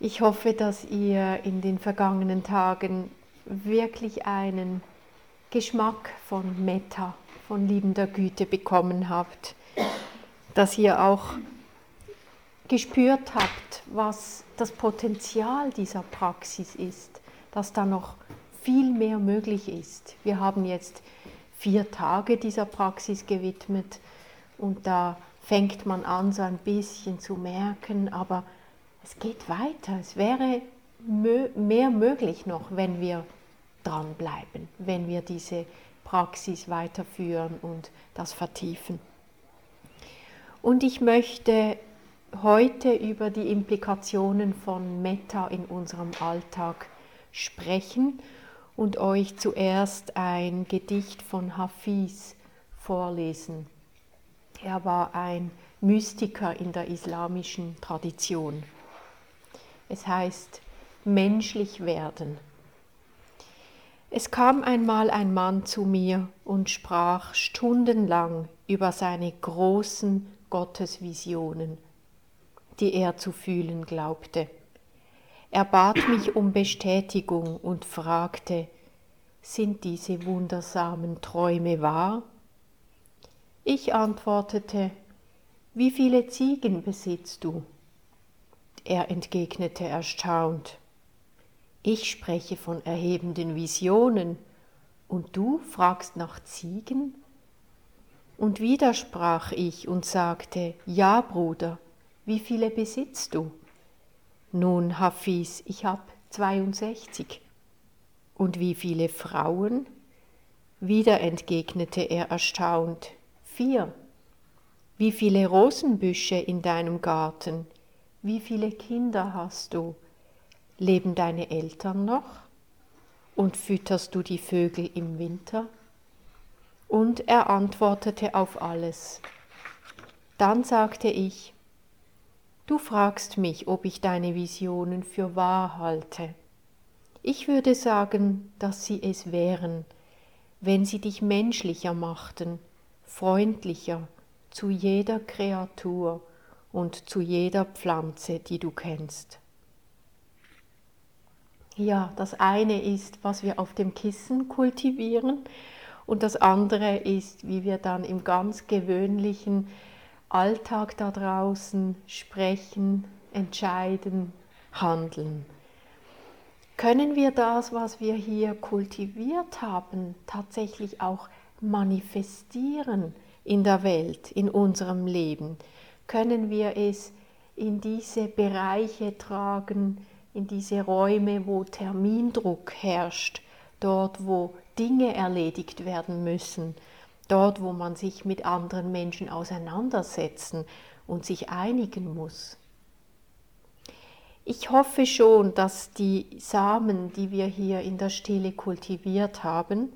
Ich hoffe, dass ihr in den vergangenen Tagen wirklich einen Geschmack von Metta, von liebender Güte bekommen habt, dass ihr auch gespürt habt, was das Potenzial dieser Praxis ist, dass da noch viel mehr möglich ist. Wir haben jetzt vier Tage dieser Praxis gewidmet und da fängt man an, so ein bisschen zu merken, aber es geht weiter. Es wäre mehr möglich noch, wenn wir dranbleiben, wenn wir diese Praxis weiterführen und das vertiefen. Und ich möchte heute über die Implikationen von Metta in unserem Alltag sprechen und euch zuerst ein Gedicht von Hafiz vorlesen. Er war ein Mystiker in der islamischen Tradition. Es heißt menschlich werden. Es kam einmal ein Mann zu mir und sprach stundenlang über seine großen Gottesvisionen, die er zu fühlen glaubte. Er bat mich um Bestätigung und fragte, sind diese wundersamen Träume wahr? Ich antwortete, wie viele Ziegen besitzt du? Er entgegnete erstaunt, ich spreche von erhebenden Visionen und du fragst nach Ziegen? Und wieder sprach ich und sagte, ja Bruder, wie viele besitzt du? Nun, Hafiz, ich hab 62. Und wie viele Frauen? Wieder entgegnete er erstaunt, vier. Wie viele Rosenbüsche in deinem Garten? Wie viele Kinder hast du? Leben deine Eltern noch? Und fütterst du die Vögel im Winter? Und er antwortete auf alles. Dann sagte ich, Du fragst mich, ob ich deine Visionen für wahr halte. Ich würde sagen, dass sie es wären, wenn sie dich menschlicher machten, freundlicher zu jeder Kreatur und zu jeder Pflanze, die du kennst. Ja, das eine ist, was wir auf dem Kissen kultivieren und das andere ist, wie wir dann im ganz gewöhnlichen Alltag da draußen sprechen, entscheiden, handeln. Können wir das, was wir hier kultiviert haben, tatsächlich auch manifestieren in der Welt, in unserem Leben? Können wir es in diese Bereiche tragen, in diese Räume, wo Termindruck herrscht, dort, wo Dinge erledigt werden müssen, dort, wo man sich mit anderen Menschen auseinandersetzen und sich einigen muss. Ich hoffe schon, dass die Samen, die wir hier in der Stille kultiviert haben,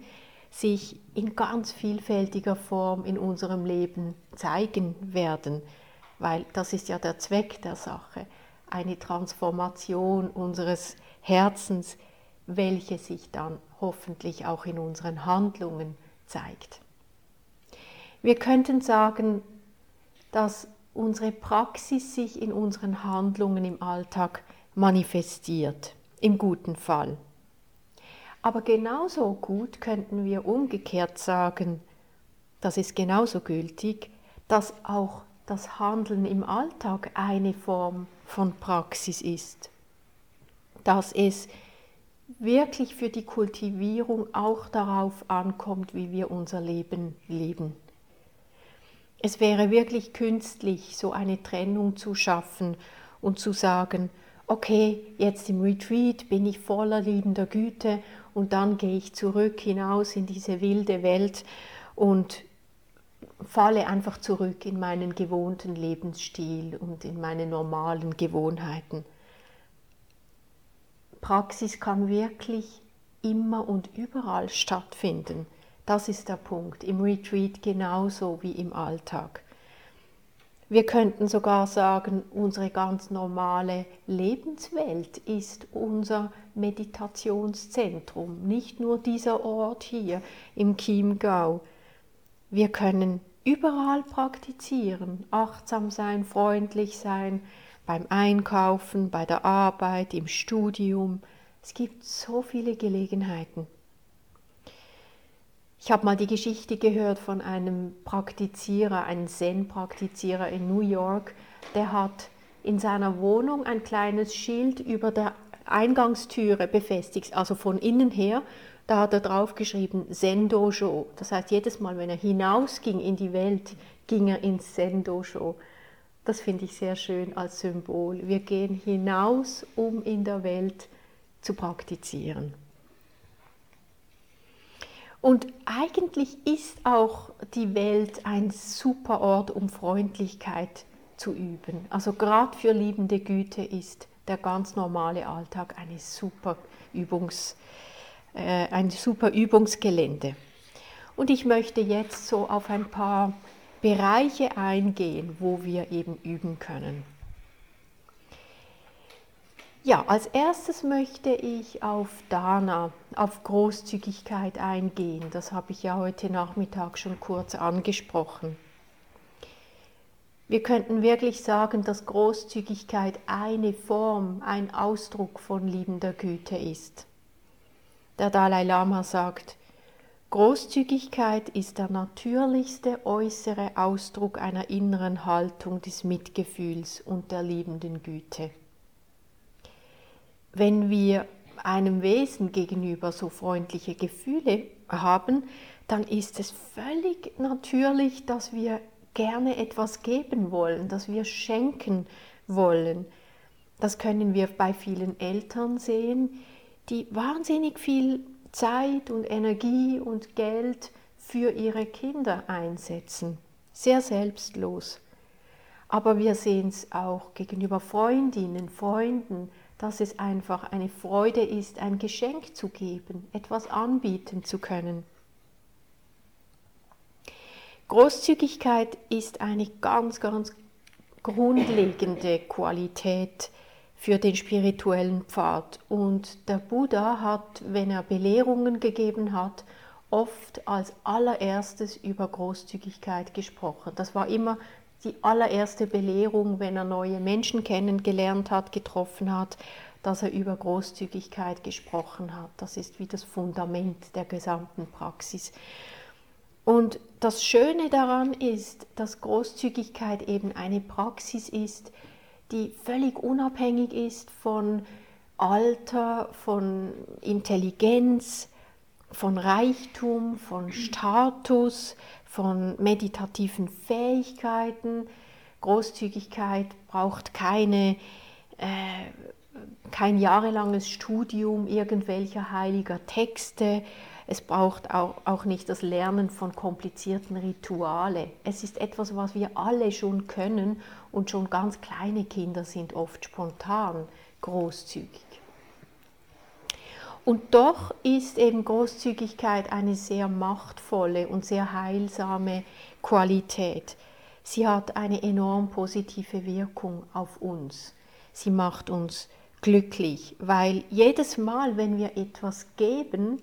sich in ganz vielfältiger Form in unserem Leben zeigen werden weil das ist ja der Zweck der Sache, eine Transformation unseres Herzens, welche sich dann hoffentlich auch in unseren Handlungen zeigt. Wir könnten sagen, dass unsere Praxis sich in unseren Handlungen im Alltag manifestiert, im guten Fall. Aber genauso gut könnten wir umgekehrt sagen, das ist genauso gültig, dass auch das Handeln im Alltag eine Form von Praxis ist. Dass es wirklich für die Kultivierung auch darauf ankommt, wie wir unser Leben leben. Es wäre wirklich künstlich, so eine Trennung zu schaffen und zu sagen, okay, jetzt im Retreat bin ich voller liebender Güte und dann gehe ich zurück hinaus in diese wilde Welt und falle einfach zurück in meinen gewohnten Lebensstil und in meine normalen Gewohnheiten. Praxis kann wirklich immer und überall stattfinden. Das ist der Punkt. Im Retreat genauso wie im Alltag. Wir könnten sogar sagen, unsere ganz normale Lebenswelt ist unser Meditationszentrum, nicht nur dieser Ort hier im Chiemgau. Wir können überall praktizieren, achtsam sein, freundlich sein, beim Einkaufen, bei der Arbeit, im Studium. Es gibt so viele Gelegenheiten. Ich habe mal die Geschichte gehört von einem Praktizierer, einem Zen-Praktizierer in New York, der hat in seiner Wohnung ein kleines Schild über der Eingangstüre befestigt, also von innen her. Da hat er draufgeschrieben Zen Dojo. Das heißt, jedes Mal, wenn er hinausging in die Welt, ging er ins Zen Dojo. Das finde ich sehr schön als Symbol. Wir gehen hinaus, um in der Welt zu praktizieren. Und eigentlich ist auch die Welt ein super Ort, um Freundlichkeit zu üben. Also gerade für liebende Güte ist der ganz normale Alltag eine super Übungs, äh, ein super Übungsgelände. Und ich möchte jetzt so auf ein paar Bereiche eingehen, wo wir eben üben können. Ja, als erstes möchte ich auf Dana, auf Großzügigkeit eingehen. Das habe ich ja heute Nachmittag schon kurz angesprochen. Wir könnten wirklich sagen, dass Großzügigkeit eine Form, ein Ausdruck von liebender Güte ist. Der Dalai Lama sagt, Großzügigkeit ist der natürlichste äußere Ausdruck einer inneren Haltung des Mitgefühls und der liebenden Güte wenn wir einem Wesen gegenüber so freundliche Gefühle haben, dann ist es völlig natürlich, dass wir gerne etwas geben wollen, dass wir schenken wollen. Das können wir bei vielen Eltern sehen, die wahnsinnig viel Zeit und Energie und Geld für ihre Kinder einsetzen. Sehr selbstlos. Aber wir sehen es auch gegenüber Freundinnen, Freunden, dass es einfach eine Freude ist, ein Geschenk zu geben, etwas anbieten zu können. Großzügigkeit ist eine ganz, ganz grundlegende Qualität für den spirituellen Pfad. Und der Buddha hat, wenn er Belehrungen gegeben hat, oft als allererstes über Großzügigkeit gesprochen. Das war immer die allererste Belehrung, wenn er neue Menschen kennengelernt hat, getroffen hat, dass er über Großzügigkeit gesprochen hat. Das ist wie das Fundament der gesamten Praxis. Und das Schöne daran ist, dass Großzügigkeit eben eine Praxis ist, die völlig unabhängig ist von Alter, von Intelligenz, von Reichtum, von Status, von meditativen Fähigkeiten. Großzügigkeit braucht keine, äh, kein jahrelanges Studium irgendwelcher heiliger Texte. Es braucht auch, auch nicht das Lernen von komplizierten Rituale. Es ist etwas, was wir alle schon können und schon ganz kleine Kinder sind oft spontan großzügig. Und doch ist eben Großzügigkeit eine sehr machtvolle und sehr heilsame Qualität. Sie hat eine enorm positive Wirkung auf uns. Sie macht uns glücklich, weil jedes Mal, wenn wir etwas geben,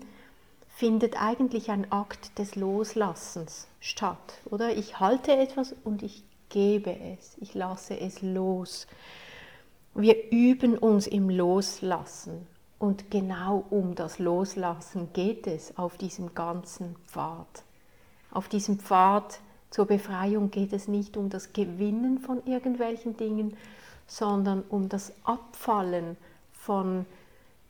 findet eigentlich ein Akt des Loslassens statt. Oder ich halte etwas und ich gebe es, ich lasse es los. Wir üben uns im Loslassen und genau um das Loslassen geht es auf diesem ganzen Pfad. Auf diesem Pfad zur Befreiung geht es nicht um das Gewinnen von irgendwelchen Dingen, sondern um das Abfallen von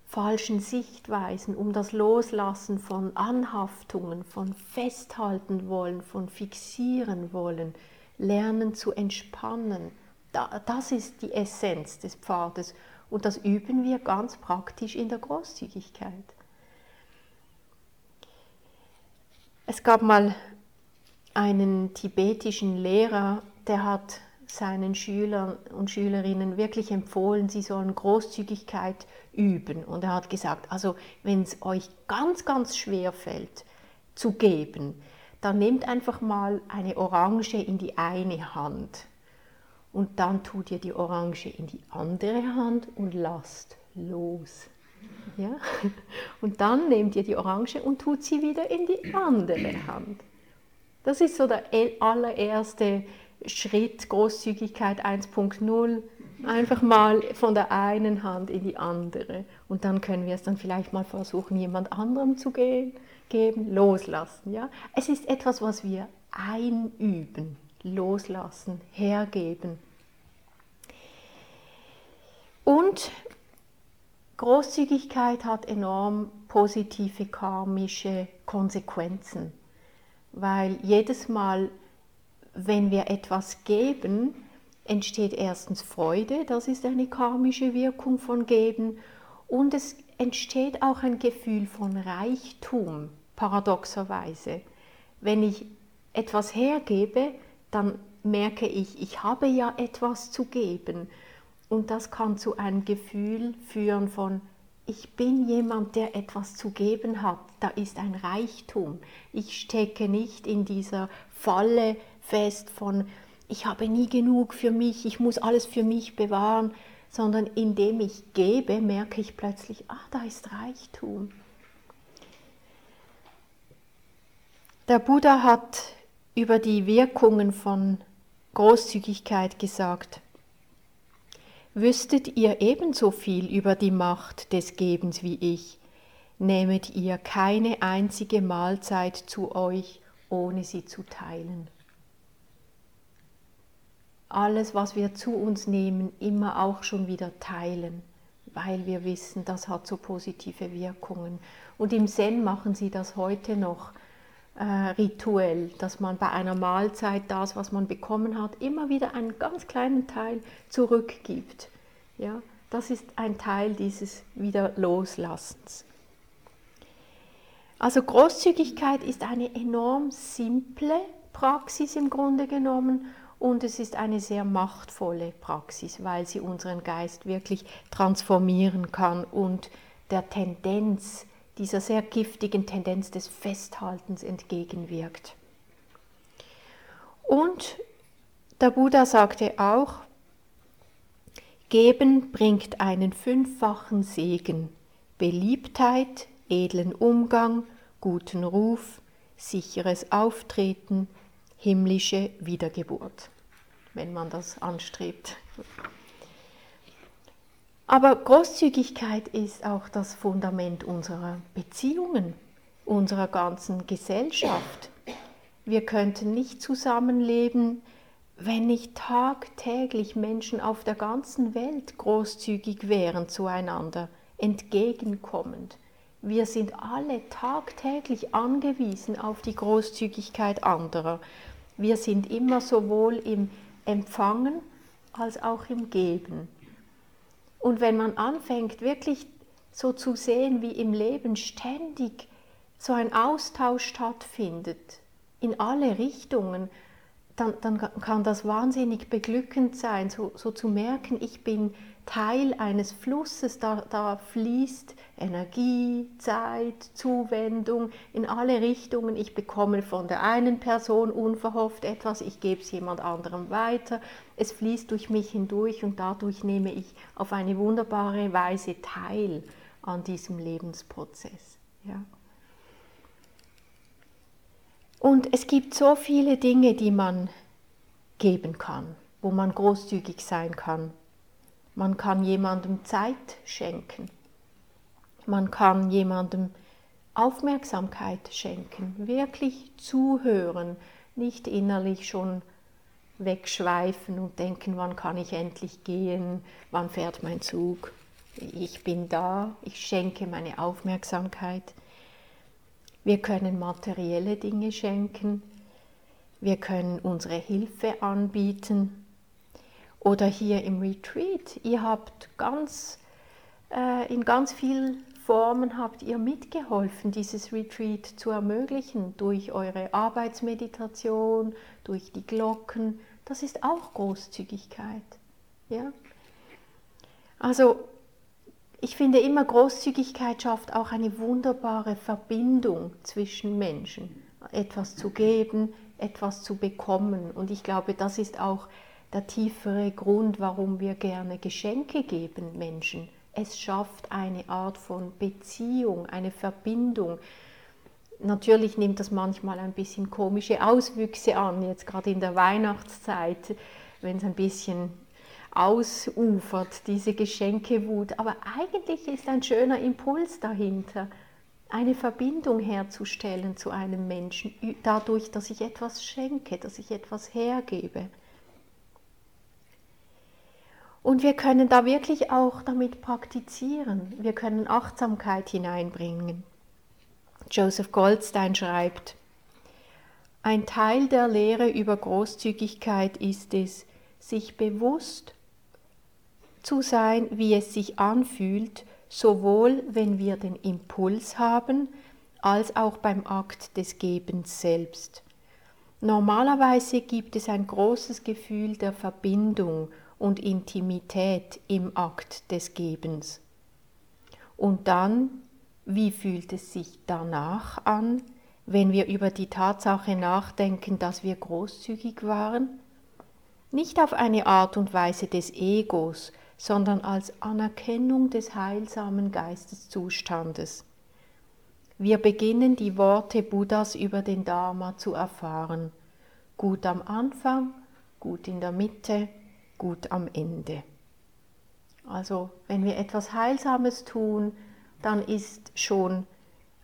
falschen Sichtweisen, um das Loslassen von Anhaftungen, von Festhalten wollen, von Fixieren wollen, lernen zu entspannen. Das ist die Essenz des Pfades und das üben wir ganz praktisch in der Großzügigkeit. Es gab mal einen tibetischen Lehrer, der hat seinen Schülern und Schülerinnen wirklich empfohlen, sie sollen Großzügigkeit üben. Und er hat gesagt, also wenn es euch ganz, ganz schwer fällt zu geben, dann nehmt einfach mal eine Orange in die eine Hand und dann tut ihr die Orange in die andere Hand und lasst los. Ja? Und dann nehmt ihr die Orange und tut sie wieder in die andere Hand. Das ist so der allererste Schritt, Großzügigkeit 1.0. Einfach mal von der einen Hand in die andere. Und dann können wir es dann vielleicht mal versuchen, jemand anderem zu gehen, geben, loslassen. Ja? Es ist etwas, was wir einüben, loslassen, hergeben. Und Großzügigkeit hat enorm positive karmische Konsequenzen, weil jedes Mal, wenn wir etwas geben, entsteht erstens Freude, das ist eine karmische Wirkung von Geben, und es entsteht auch ein Gefühl von Reichtum, paradoxerweise. Wenn ich etwas hergebe, dann merke ich, ich habe ja etwas zu geben. Und das kann zu einem Gefühl führen von, ich bin jemand, der etwas zu geben hat. Da ist ein Reichtum. Ich stecke nicht in dieser Falle fest von, ich habe nie genug für mich, ich muss alles für mich bewahren, sondern indem ich gebe, merke ich plötzlich, ah, da ist Reichtum. Der Buddha hat über die Wirkungen von Großzügigkeit gesagt, Wüsstet ihr ebenso viel über die Macht des Gebens wie ich, nehmet ihr keine einzige Mahlzeit zu euch, ohne sie zu teilen. Alles, was wir zu uns nehmen, immer auch schon wieder teilen, weil wir wissen, das hat so positive Wirkungen. Und im Zen machen sie das heute noch äh, rituell, dass man bei einer Mahlzeit das, was man bekommen hat, immer wieder einen ganz kleinen Teil zurückgibt. Ja, das ist ein Teil dieses Wiederloslassens. Also Großzügigkeit ist eine enorm simple Praxis im Grunde genommen und es ist eine sehr machtvolle Praxis, weil sie unseren Geist wirklich transformieren kann und der Tendenz dieser sehr giftigen Tendenz des Festhaltens entgegenwirkt. Und der Buddha sagte auch, Geben bringt einen fünffachen Segen, Beliebtheit, edlen Umgang, guten Ruf, sicheres Auftreten, himmlische Wiedergeburt, wenn man das anstrebt. Aber Großzügigkeit ist auch das Fundament unserer Beziehungen, unserer ganzen Gesellschaft. Wir könnten nicht zusammenleben, wenn nicht tagtäglich Menschen auf der ganzen Welt großzügig wären zueinander, entgegenkommend. Wir sind alle tagtäglich angewiesen auf die Großzügigkeit anderer. Wir sind immer sowohl im Empfangen als auch im Geben. Und wenn man anfängt, wirklich so zu sehen, wie im Leben ständig so ein Austausch stattfindet, in alle Richtungen, dann, dann kann das wahnsinnig beglückend sein, so, so, zu merken, ich bin Teil eines Flusses, da, da fließt Energie, Zeit, Zuwendung in alle Richtungen. Ich bekomme von der einen Person unverhofft etwas, ich gebe es jemand anderem weiter. Es fließt durch mich hindurch und dadurch nehme ich auf eine wunderbare Weise teil an diesem Lebensprozess. Ja. Und es gibt so viele Dinge, die man geben kann, wo man großzügig sein kann. Man kann jemandem Zeit schenken. Man kann jemandem Aufmerksamkeit schenken, wirklich zuhören, nicht innerlich schon wegschweifen und denken, wann kann ich endlich gehen, wann fährt mein Zug. Ich bin da, ich schenke meine Aufmerksamkeit. Wir können materielle Dinge schenken, wir können unsere Hilfe anbieten, oder hier im Retreat, ihr habt ganz, äh, in ganz vielen Formen habt ihr mitgeholfen, dieses Retreat zu ermöglichen, durch eure Arbeitsmeditation, durch die Glocken. Das ist auch Großzügigkeit. Ja? Also ich finde immer, Großzügigkeit schafft auch eine wunderbare Verbindung zwischen Menschen. Etwas zu geben, etwas zu bekommen. Und ich glaube, das ist auch der tiefere Grund, warum wir gerne Geschenke geben Menschen. Es schafft eine Art von Beziehung, eine Verbindung. Natürlich nimmt das manchmal ein bisschen komische Auswüchse an, jetzt gerade in der Weihnachtszeit, wenn es ein bisschen ausufert, diese Geschenkewut. Aber eigentlich ist ein schöner Impuls dahinter, eine Verbindung herzustellen zu einem Menschen, dadurch, dass ich etwas schenke, dass ich etwas hergebe. Und wir können da wirklich auch damit praktizieren. Wir können Achtsamkeit hineinbringen. Joseph Goldstein schreibt, ein Teil der Lehre über Großzügigkeit ist es, sich bewusst zu sein, wie es sich anfühlt, sowohl wenn wir den Impuls haben, als auch beim Akt des Gebens selbst. Normalerweise gibt es ein großes Gefühl der Verbindung und Intimität im Akt des Gebens. Und dann, wie fühlt es sich danach an, wenn wir über die Tatsache nachdenken, dass wir großzügig waren? Nicht auf eine Art und Weise des Egos, sondern als Anerkennung des heilsamen Geisteszustandes. Wir beginnen die Worte Buddhas über den Dharma zu erfahren. Gut am Anfang, gut in der Mitte, gut am Ende. Also wenn wir etwas Heilsames tun, dann ist schon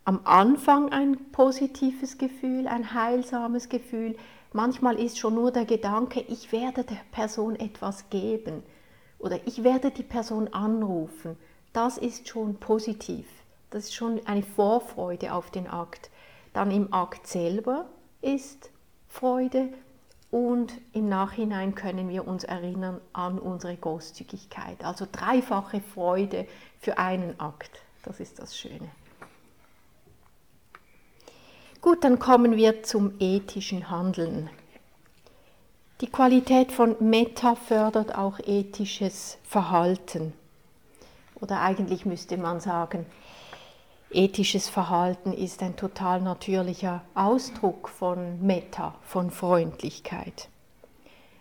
am Anfang ein positives Gefühl, ein heilsames Gefühl. Manchmal ist schon nur der Gedanke, ich werde der Person etwas geben oder ich werde die Person anrufen. Das ist schon positiv. Das ist schon eine Vorfreude auf den Akt. Dann im Akt selber ist Freude und im Nachhinein können wir uns erinnern an unsere Großzügigkeit. Also dreifache Freude für einen Akt. Das ist das Schöne. Gut, dann kommen wir zum ethischen Handeln. Die Qualität von Meta fördert auch ethisches Verhalten. Oder eigentlich müsste man sagen, ethisches Verhalten ist ein total natürlicher Ausdruck von Meta, von Freundlichkeit.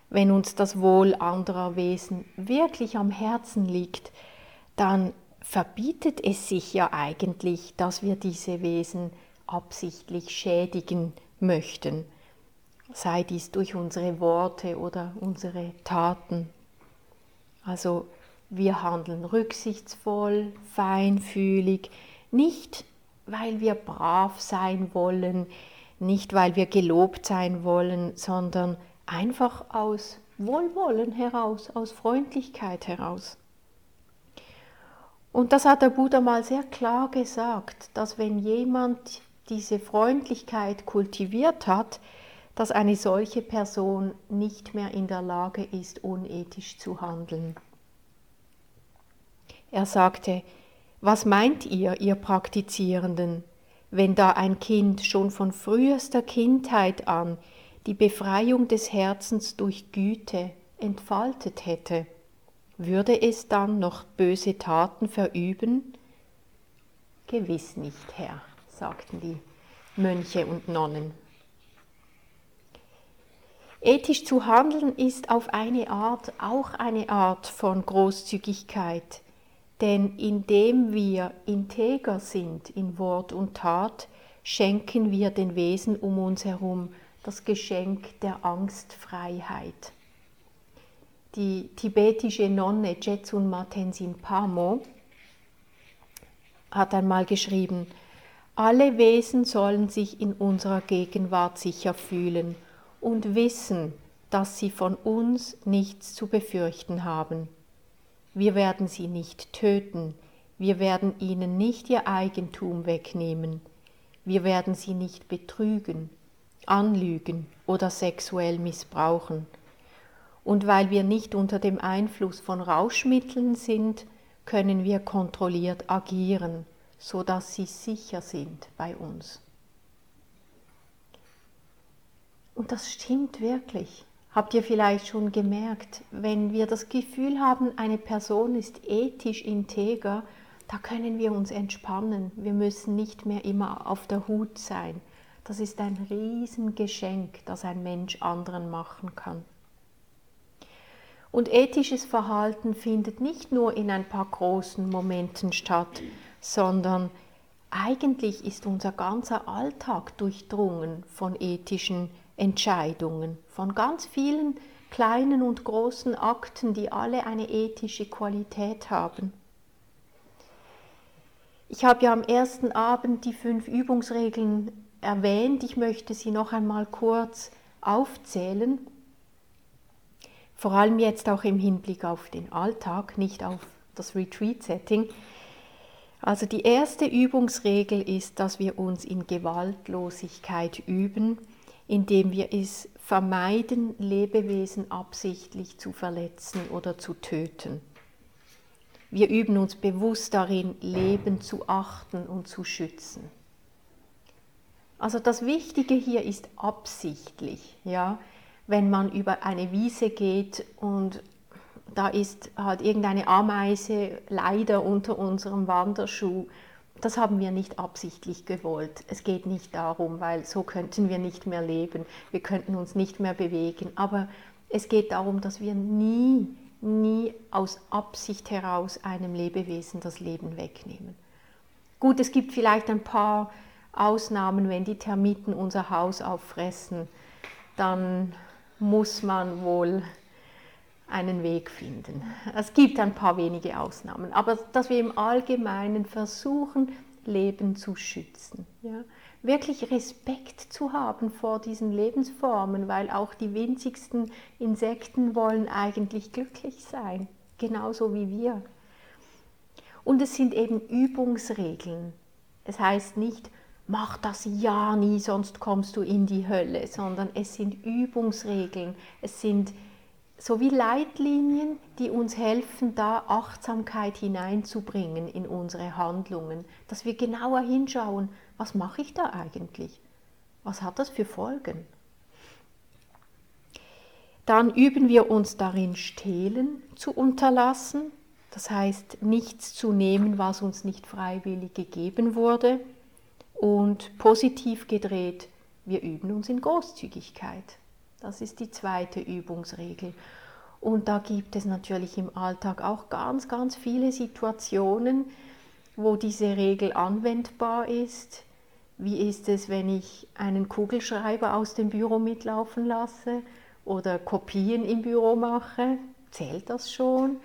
Wenn uns das Wohl anderer Wesen wirklich am Herzen liegt, dann verbietet es sich ja eigentlich, dass wir diese Wesen absichtlich schädigen möchten, sei dies durch unsere Worte oder unsere Taten. Also wir handeln rücksichtsvoll, feinfühlig, nicht, weil wir brav sein wollen, nicht, weil wir gelobt sein wollen, sondern einfach aus Wohlwollen heraus, aus Freundlichkeit heraus. Und das hat der Buddha mal sehr klar gesagt, dass wenn jemand diese Freundlichkeit kultiviert hat, dass eine solche Person nicht mehr in der Lage ist, unethisch zu handeln. Er sagte, was meint ihr, ihr Praktizierenden, wenn da ein Kind schon von frühester Kindheit an die Befreiung des Herzens durch Güte entfaltet hätte? Würde es dann noch böse Taten verüben? Gewiss nicht, Herr, sagten die Mönche und Nonnen. Ethisch zu handeln ist auf eine Art auch eine Art von Großzügigkeit, denn indem wir integer sind in Wort und Tat, schenken wir den Wesen um uns herum das Geschenk der Angstfreiheit. Die tibetische Nonne Jetsun Matensin Pamo hat einmal geschrieben, alle Wesen sollen sich in unserer Gegenwart sicher fühlen und wissen, dass sie von uns nichts zu befürchten haben. Wir werden sie nicht töten, wir werden ihnen nicht ihr Eigentum wegnehmen, wir werden sie nicht betrügen, anlügen oder sexuell missbrauchen. Und weil wir nicht unter dem Einfluss von Rauschmitteln sind, können wir kontrolliert agieren, so dass sie sicher sind bei uns. Und das stimmt wirklich. Habt ihr vielleicht schon gemerkt, wenn wir das Gefühl haben, eine Person ist ethisch integer, da können wir uns entspannen. Wir müssen nicht mehr immer auf der Hut sein. Das ist ein Riesengeschenk, das ein Mensch anderen machen kann. Und ethisches Verhalten findet nicht nur in ein paar großen Momenten statt, sondern eigentlich ist unser ganzer Alltag durchdrungen von ethischen Entscheidungen, von ganz vielen kleinen und großen Akten, die alle eine ethische Qualität haben. Ich habe ja am ersten Abend die fünf Übungsregeln erwähnt. Ich möchte sie noch einmal kurz aufzählen. Vor allem jetzt auch im Hinblick auf den Alltag, nicht auf das Retreat-Setting. Also die erste Übungsregel ist, dass wir uns in Gewaltlosigkeit üben, indem wir es vermeiden, Lebewesen absichtlich zu verletzen oder zu töten. Wir üben uns bewusst darin, Leben zu achten und zu schützen. Also das Wichtige hier ist absichtlich, ja. Wenn man über eine Wiese geht und da ist halt irgendeine Ameise leider unter unserem Wanderschuh. Das haben wir nicht absichtlich gewollt. Es geht nicht darum, weil so könnten wir nicht mehr leben, wir könnten uns nicht mehr bewegen. Aber es geht darum, dass wir nie, nie aus Absicht heraus einem Lebewesen das Leben wegnehmen. Gut, es gibt vielleicht ein paar Ausnahmen, wenn die Termiten unser Haus auffressen, dann muss man wohl einen Weg finden. Es gibt ein paar wenige Ausnahmen, aber dass wir im Allgemeinen versuchen, Leben zu schützen. Ja? Wirklich Respekt zu haben vor diesen Lebensformen, weil auch die winzigsten Insekten wollen eigentlich glücklich sein, genauso wie wir. Und es sind eben Übungsregeln. Es heißt nicht, mach das ja nie, sonst kommst du in die Hölle, sondern es sind Übungsregeln, es sind sowie Leitlinien, die uns helfen, da Achtsamkeit hineinzubringen in unsere Handlungen, dass wir genauer hinschauen, was mache ich da eigentlich? Was hat das für Folgen? Dann üben wir uns darin, Stehlen zu unterlassen, das heißt nichts zu nehmen, was uns nicht freiwillig gegeben wurde. Und positiv gedreht, wir üben uns in Großzügigkeit. Das ist die zweite Übungsregel. Und da gibt es natürlich im Alltag auch ganz, ganz viele Situationen, wo diese Regel anwendbar ist. Wie ist es, wenn ich einen Kugelschreiber aus dem Büro mitlaufen lasse oder Kopien im Büro mache? Zählt das schon?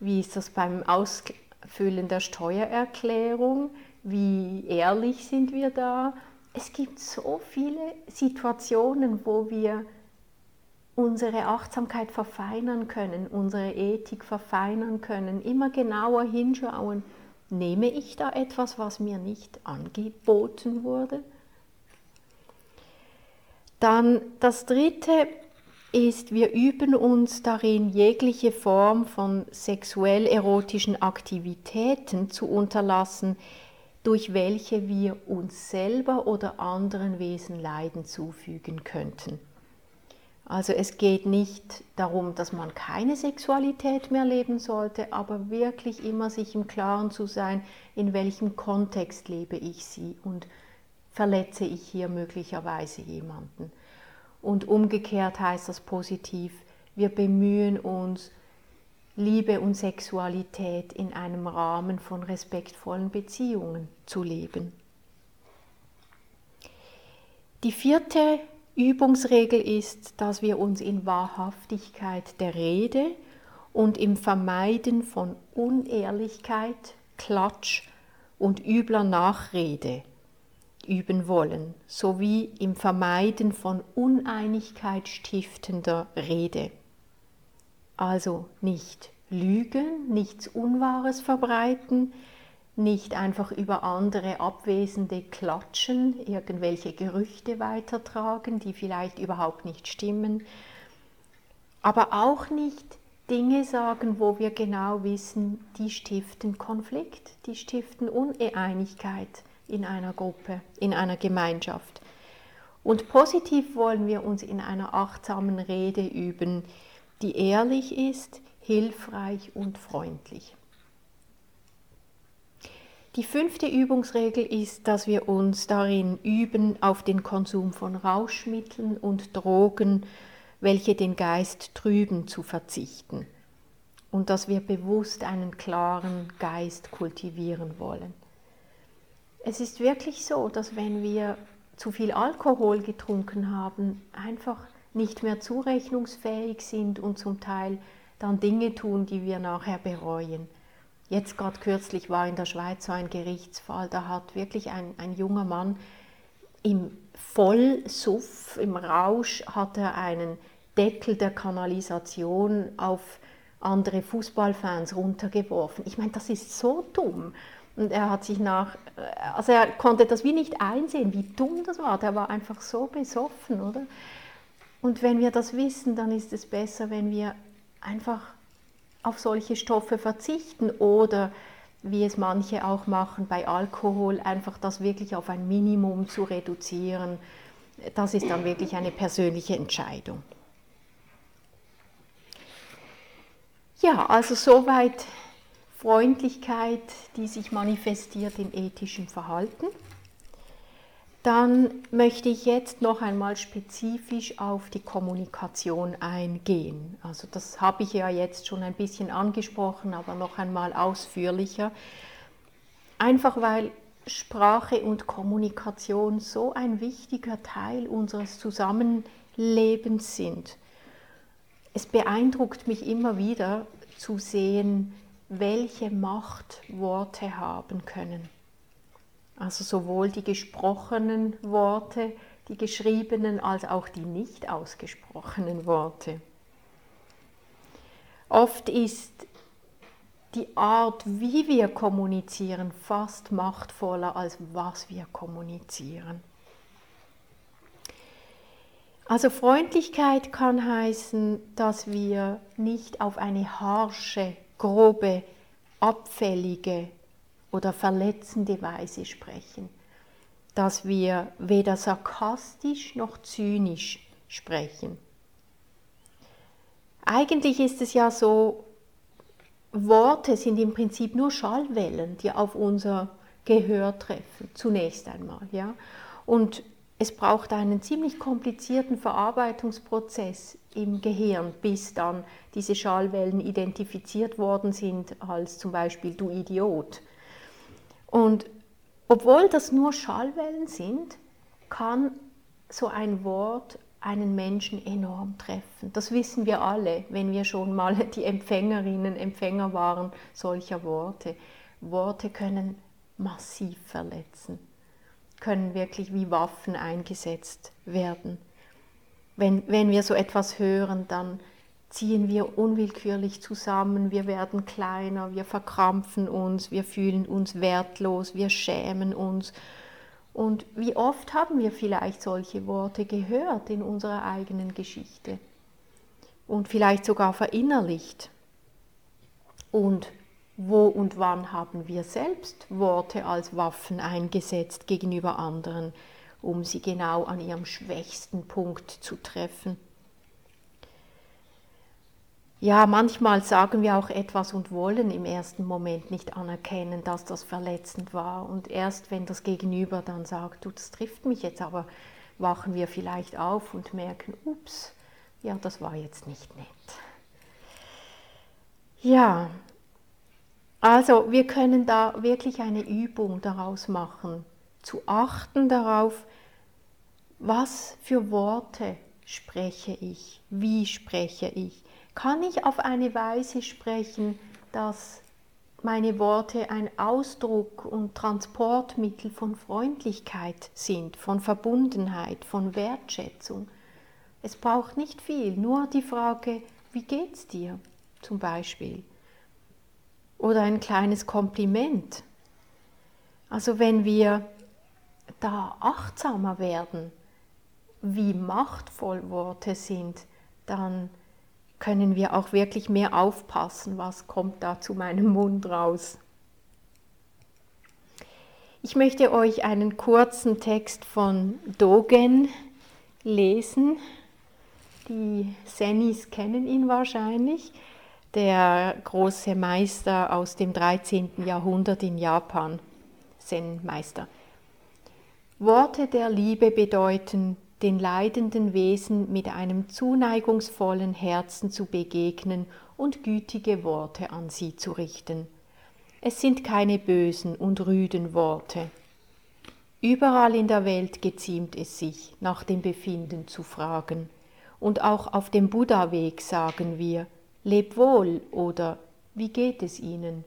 Wie ist das beim Ausfüllen der Steuererklärung? Wie ehrlich sind wir da? Es gibt so viele Situationen, wo wir unsere Achtsamkeit verfeinern können, unsere Ethik verfeinern können, immer genauer hinschauen, nehme ich da etwas, was mir nicht angeboten wurde? Dann das Dritte ist, wir üben uns darin, jegliche Form von sexuell erotischen Aktivitäten zu unterlassen, durch welche wir uns selber oder anderen Wesen Leiden zufügen könnten. Also es geht nicht darum, dass man keine Sexualität mehr leben sollte, aber wirklich immer sich im Klaren zu sein, in welchem Kontext lebe ich sie und verletze ich hier möglicherweise jemanden. Und umgekehrt heißt das positiv, wir bemühen uns, Liebe und Sexualität in einem Rahmen von respektvollen Beziehungen zu leben. Die vierte Übungsregel ist, dass wir uns in Wahrhaftigkeit der Rede und im Vermeiden von Unehrlichkeit, Klatsch und übler Nachrede üben wollen, sowie im Vermeiden von Uneinigkeit stiftender Rede. Also nicht lügen, nichts Unwahres verbreiten, nicht einfach über andere Abwesende klatschen, irgendwelche Gerüchte weitertragen, die vielleicht überhaupt nicht stimmen, aber auch nicht Dinge sagen, wo wir genau wissen, die stiften Konflikt, die stiften Uneinigkeit in einer Gruppe, in einer Gemeinschaft. Und positiv wollen wir uns in einer achtsamen Rede üben, die ehrlich ist, hilfreich und freundlich. Die fünfte Übungsregel ist, dass wir uns darin üben, auf den Konsum von Rauschmitteln und Drogen, welche den Geist trüben, zu verzichten. Und dass wir bewusst einen klaren Geist kultivieren wollen. Es ist wirklich so, dass wenn wir zu viel Alkohol getrunken haben, einfach nicht mehr zurechnungsfähig sind und zum Teil dann Dinge tun, die wir nachher bereuen. Jetzt gerade kürzlich war in der Schweiz so ein Gerichtsfall, da hat wirklich ein, ein junger Mann im Vollsuff, im Rausch, hat er einen Deckel der Kanalisation auf andere Fußballfans runtergeworfen. Ich meine, das ist so dumm. Und er hat sich nach, also er konnte das wie nicht einsehen, wie dumm das war. Der war einfach so besoffen, oder? Und wenn wir das wissen, dann ist es besser, wenn wir einfach auf solche Stoffe verzichten oder wie es manche auch machen bei Alkohol, einfach das wirklich auf ein Minimum zu reduzieren. Das ist dann wirklich eine persönliche Entscheidung. Ja, also soweit Freundlichkeit, die sich manifestiert in ethischem Verhalten. Dann möchte ich jetzt noch einmal spezifisch auf die Kommunikation eingehen. Also das habe ich ja jetzt schon ein bisschen angesprochen, aber noch einmal ausführlicher. Einfach weil Sprache und Kommunikation so ein wichtiger Teil unseres Zusammenlebens sind. Es beeindruckt mich immer wieder zu sehen, welche Macht Worte haben können. Also sowohl die gesprochenen Worte, die geschriebenen, als auch die nicht ausgesprochenen Worte. Oft ist die Art, wie wir kommunizieren, fast machtvoller, als was wir kommunizieren. Also Freundlichkeit kann heißen, dass wir nicht auf eine harsche, grobe, abfällige oder verletzende Weise sprechen, dass wir weder sarkastisch noch zynisch sprechen. Eigentlich ist es ja so, Worte sind im Prinzip nur Schallwellen, die auf unser Gehör treffen, zunächst einmal. Ja? Und es braucht einen ziemlich komplizierten Verarbeitungsprozess im Gehirn, bis dann diese Schallwellen identifiziert worden sind als zum Beispiel du Idiot und obwohl das nur Schallwellen sind, kann so ein Wort einen Menschen enorm treffen. Das wissen wir alle, wenn wir schon mal die Empfängerinnen, Empfänger waren solcher Worte. Worte können massiv verletzen, können wirklich wie Waffen eingesetzt werden. Wenn, wenn wir so etwas hören, dann ziehen wir unwillkürlich zusammen, wir werden kleiner, wir verkrampfen uns, wir fühlen uns wertlos, wir schämen uns. Und wie oft haben wir vielleicht solche Worte gehört in unserer eigenen Geschichte und vielleicht sogar verinnerlicht? Und wo und wann haben wir selbst Worte als Waffen eingesetzt gegenüber anderen, um sie genau an ihrem schwächsten Punkt zu treffen? Ja, manchmal sagen wir auch etwas und wollen im ersten Moment nicht anerkennen, dass das verletzend war. Und erst wenn das Gegenüber dann sagt, du, das trifft mich jetzt, aber wachen wir vielleicht auf und merken, ups, ja, das war jetzt nicht nett. Ja, also wir können da wirklich eine Übung daraus machen, zu achten darauf, was für Worte spreche ich, wie spreche ich kann ich auf eine Weise sprechen, dass meine Worte ein Ausdruck und Transportmittel von Freundlichkeit sind, von Verbundenheit, von Wertschätzung. Es braucht nicht viel, nur die Frage, wie geht's dir zum Beispiel? Oder ein kleines Kompliment. Also wenn wir da achtsamer werden, wie machtvoll Worte sind, dann können wir auch wirklich mehr aufpassen, was kommt da zu meinem Mund raus. Ich möchte euch einen kurzen Text von Dogen lesen. Die Senis kennen ihn wahrscheinlich, der große Meister aus dem 13. Jahrhundert in Japan, Zen-Meister. Worte der Liebe bedeuten, den leidenden Wesen mit einem zuneigungsvollen Herzen zu begegnen und gütige Worte an sie zu richten. Es sind keine bösen und rüden Worte. Überall in der Welt geziemt es sich, nach dem Befinden zu fragen, Und auch auf dem Buddha-Weg sagen wir, leb wohl oder wie geht es Ihnen?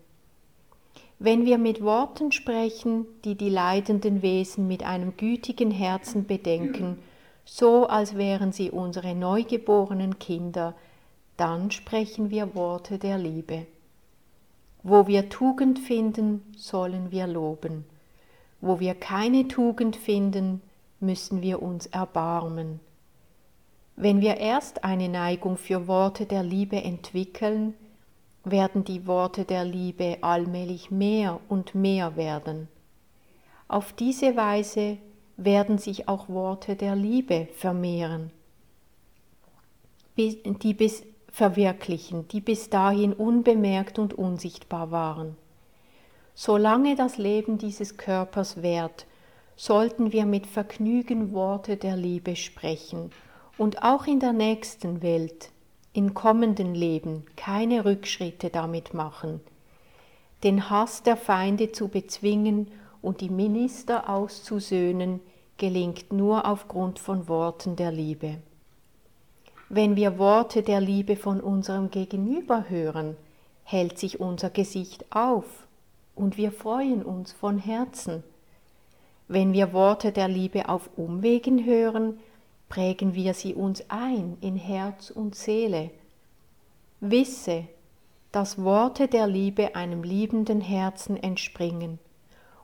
Wenn wir mit Worten sprechen, die die leidenden Wesen mit einem gütigen Herzen bedenken, so als wären sie unsere neugeborenen Kinder, dann sprechen wir Worte der Liebe. Wo wir Tugend finden, sollen wir loben. Wo wir keine Tugend finden, müssen wir uns erbarmen. Wenn wir erst eine Neigung für Worte der Liebe entwickeln, werden die Worte der Liebe allmählich mehr und mehr werden. Auf diese Weise werden sich auch Worte der Liebe vermehren, die bis verwirklichen, die bis dahin unbemerkt und unsichtbar waren. Solange das Leben dieses Körpers währt, sollten wir mit Vergnügen Worte der Liebe sprechen und auch in der nächsten Welt in kommenden Leben keine Rückschritte damit machen, den Hass der Feinde zu bezwingen und die Minister auszusöhnen, gelingt nur aufgrund von Worten der Liebe. Wenn wir Worte der Liebe von unserem Gegenüber hören, hält sich unser Gesicht auf und wir freuen uns von Herzen. Wenn wir Worte der Liebe auf Umwegen hören, prägen wir sie uns ein in Herz und Seele. Wisse, dass Worte der Liebe einem liebenden Herzen entspringen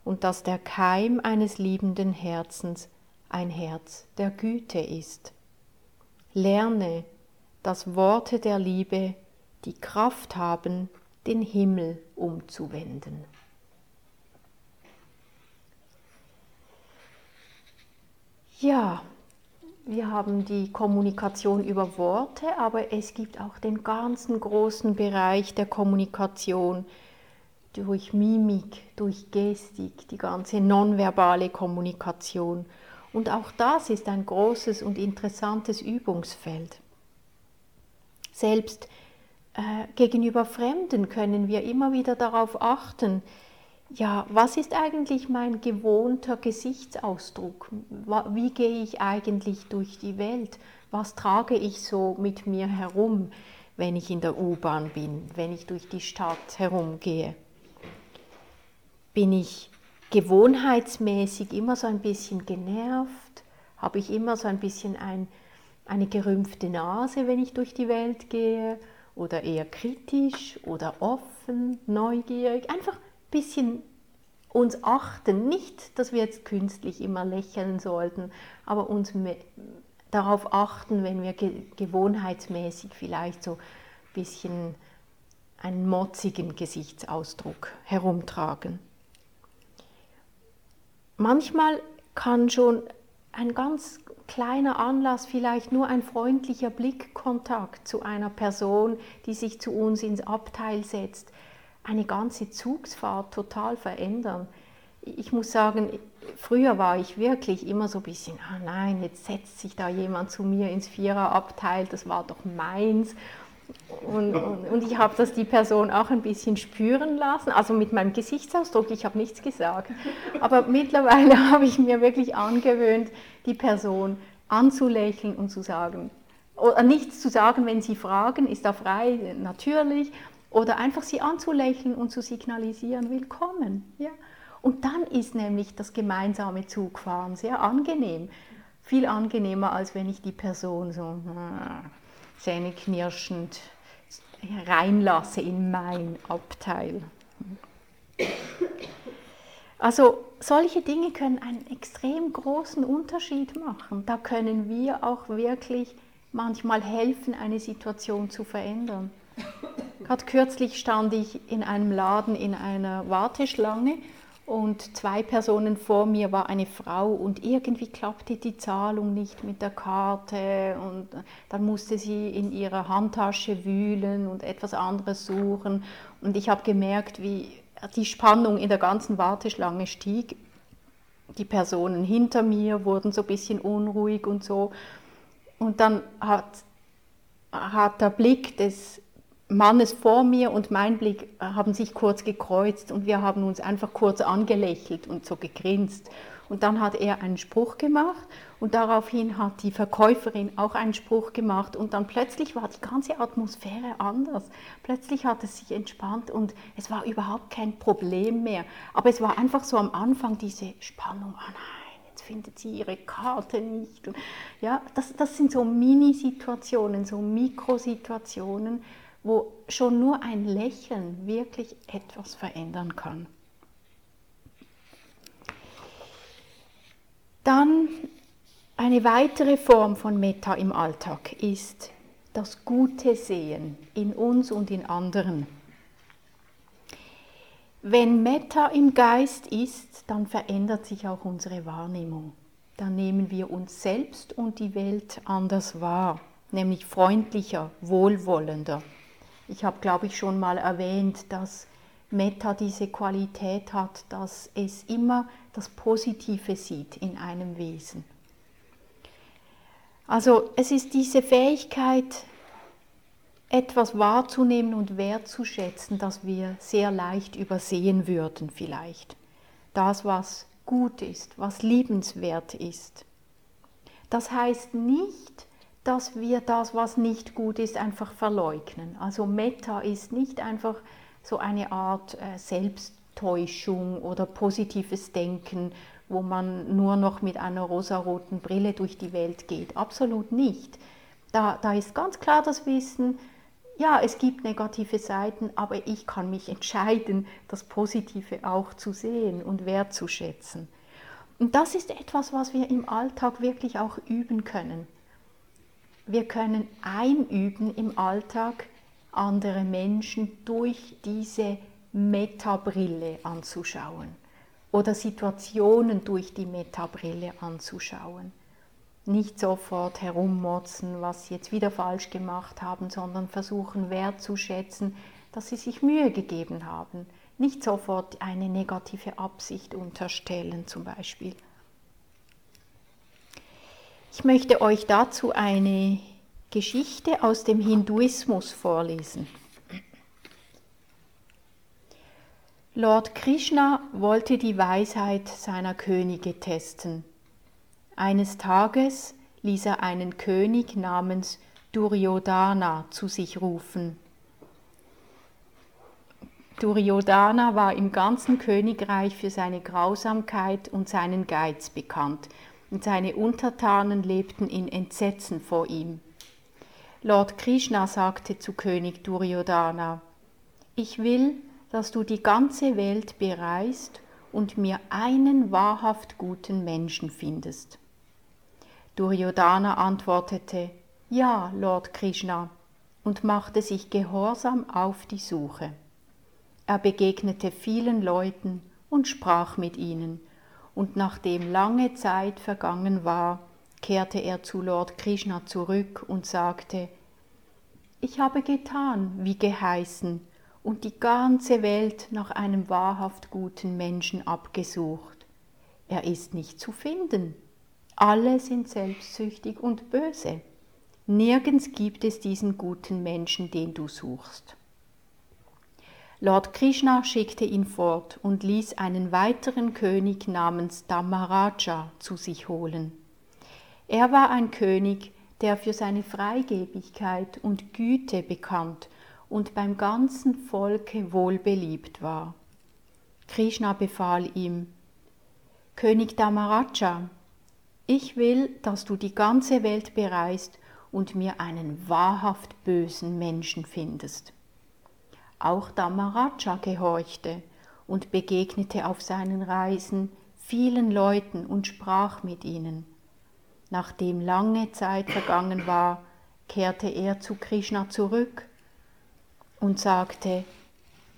und dass der Keim eines liebenden Herzens ein Herz der Güte ist. Lerne, dass Worte der Liebe die Kraft haben, den Himmel umzuwenden. Ja, wir haben die Kommunikation über Worte, aber es gibt auch den ganzen großen Bereich der Kommunikation durch Mimik, durch Gestik, die ganze nonverbale Kommunikation. Und auch das ist ein großes und interessantes Übungsfeld. Selbst äh, gegenüber Fremden können wir immer wieder darauf achten, ja, was ist eigentlich mein gewohnter Gesichtsausdruck? Wie gehe ich eigentlich durch die Welt? Was trage ich so mit mir herum, wenn ich in der U-Bahn bin, wenn ich durch die Stadt herumgehe? Bin ich gewohnheitsmäßig immer so ein bisschen genervt? Habe ich immer so ein bisschen ein, eine gerümpfte Nase, wenn ich durch die Welt gehe? Oder eher kritisch oder offen, neugierig? Einfach bisschen uns achten, nicht, dass wir jetzt künstlich immer lächeln sollten, aber uns darauf achten, wenn wir gewohnheitsmäßig vielleicht so ein bisschen einen motzigen Gesichtsausdruck herumtragen. Manchmal kann schon ein ganz kleiner Anlass, vielleicht nur ein freundlicher Blickkontakt zu einer Person, die sich zu uns ins Abteil setzt, eine ganze Zugsfahrt total verändern. Ich muss sagen, früher war ich wirklich immer so ein bisschen, ah nein, jetzt setzt sich da jemand zu mir ins Viererabteil, das war doch meins. Und, und, und ich habe das die Person auch ein bisschen spüren lassen, also mit meinem Gesichtsausdruck, ich habe nichts gesagt. Aber mittlerweile habe ich mir wirklich angewöhnt, die Person anzulächeln und zu sagen, oder nichts zu sagen, wenn sie fragen, ist da frei, natürlich, oder einfach sie anzulächeln und zu signalisieren, willkommen. Ja? Und dann ist nämlich das gemeinsame Zugfahren sehr angenehm. Viel angenehmer, als wenn ich die Person so hm, zähneknirschend reinlasse in mein Abteil. Also solche Dinge können einen extrem großen Unterschied machen. Da können wir auch wirklich manchmal helfen, eine Situation zu verändern. Gerade kürzlich stand ich in einem Laden in einer Warteschlange und zwei Personen vor mir war eine Frau und irgendwie klappte die Zahlung nicht mit der Karte und dann musste sie in ihrer Handtasche wühlen und etwas anderes suchen und ich habe gemerkt, wie die Spannung in der ganzen Warteschlange stieg. Die Personen hinter mir wurden so ein bisschen unruhig und so und dann hat, hat der Blick des Mannes vor mir und mein Blick äh, haben sich kurz gekreuzt und wir haben uns einfach kurz angelächelt und so gegrinst. Und dann hat er einen Spruch gemacht und daraufhin hat die Verkäuferin auch einen Spruch gemacht und dann plötzlich war die ganze Atmosphäre anders. Plötzlich hat es sich entspannt und es war überhaupt kein Problem mehr. Aber es war einfach so am Anfang diese Spannung, oh nein, jetzt findet sie ihre Karte nicht. Und ja, das, das sind so Mini-Situationen, so Mikrosituationen, wo schon nur ein Lächeln wirklich etwas verändern kann. Dann eine weitere Form von Metta im Alltag ist das Gute sehen in uns und in anderen. Wenn Metta im Geist ist, dann verändert sich auch unsere Wahrnehmung. Dann nehmen wir uns selbst und die Welt anders wahr, nämlich freundlicher, wohlwollender. Ich habe, glaube ich, schon mal erwähnt, dass Metta diese Qualität hat, dass es immer das Positive sieht in einem Wesen. Also es ist diese Fähigkeit, etwas wahrzunehmen und wertzuschätzen, das wir sehr leicht übersehen würden vielleicht. Das, was gut ist, was liebenswert ist. Das heißt nicht, dass wir das, was nicht gut ist, einfach verleugnen. Also Meta ist nicht einfach so eine Art äh, Selbst Täuschung oder positives Denken, wo man nur noch mit einer rosaroten Brille durch die Welt geht. Absolut nicht. Da, da ist ganz klar das Wissen, ja, es gibt negative Seiten, aber ich kann mich entscheiden, das Positive auch zu sehen und wertzuschätzen. Und das ist etwas, was wir im Alltag wirklich auch üben können. Wir können einüben im Alltag, andere Menschen durch diese Metabrille anzuschauen oder Situationen durch die Metabrille anzuschauen. Nicht sofort herummotzen, was sie jetzt wieder falsch gemacht haben, sondern versuchen wertzuschätzen, dass sie sich Mühe gegeben haben. Nicht sofort eine negative Absicht unterstellen zum Beispiel. Ich möchte euch dazu eine Geschichte aus dem Hinduismus vorlesen. Lord Krishna wollte die Weisheit seiner Könige testen. Eines Tages ließ er einen König namens Duryodhana zu sich rufen. Duryodhana war im ganzen Königreich für seine Grausamkeit und seinen Geiz bekannt, und seine Untertanen lebten in Entsetzen vor ihm. Lord Krishna sagte zu König Duryodhana, ich will, dass du die ganze Welt bereist und mir einen wahrhaft guten Menschen findest. Duryodhana antwortete, Ja, Lord Krishna, und machte sich gehorsam auf die Suche. Er begegnete vielen Leuten und sprach mit ihnen, und nachdem lange Zeit vergangen war, kehrte er zu Lord Krishna zurück und sagte, Ich habe getan, wie geheißen, und die ganze Welt nach einem wahrhaft guten Menschen abgesucht. Er ist nicht zu finden. Alle sind selbstsüchtig und böse. Nirgends gibt es diesen guten Menschen, den du suchst. Lord Krishna schickte ihn fort und ließ einen weiteren König namens Dhamaraja zu sich holen. Er war ein König, der für seine Freigebigkeit und Güte bekannt und beim ganzen Volke wohlbeliebt war. Krishna befahl ihm, König Dhamaraja, ich will, dass du die ganze Welt bereist und mir einen wahrhaft bösen Menschen findest. Auch Dhamaraja gehorchte und begegnete auf seinen Reisen vielen Leuten und sprach mit ihnen. Nachdem lange Zeit vergangen war, kehrte er zu Krishna zurück und sagte,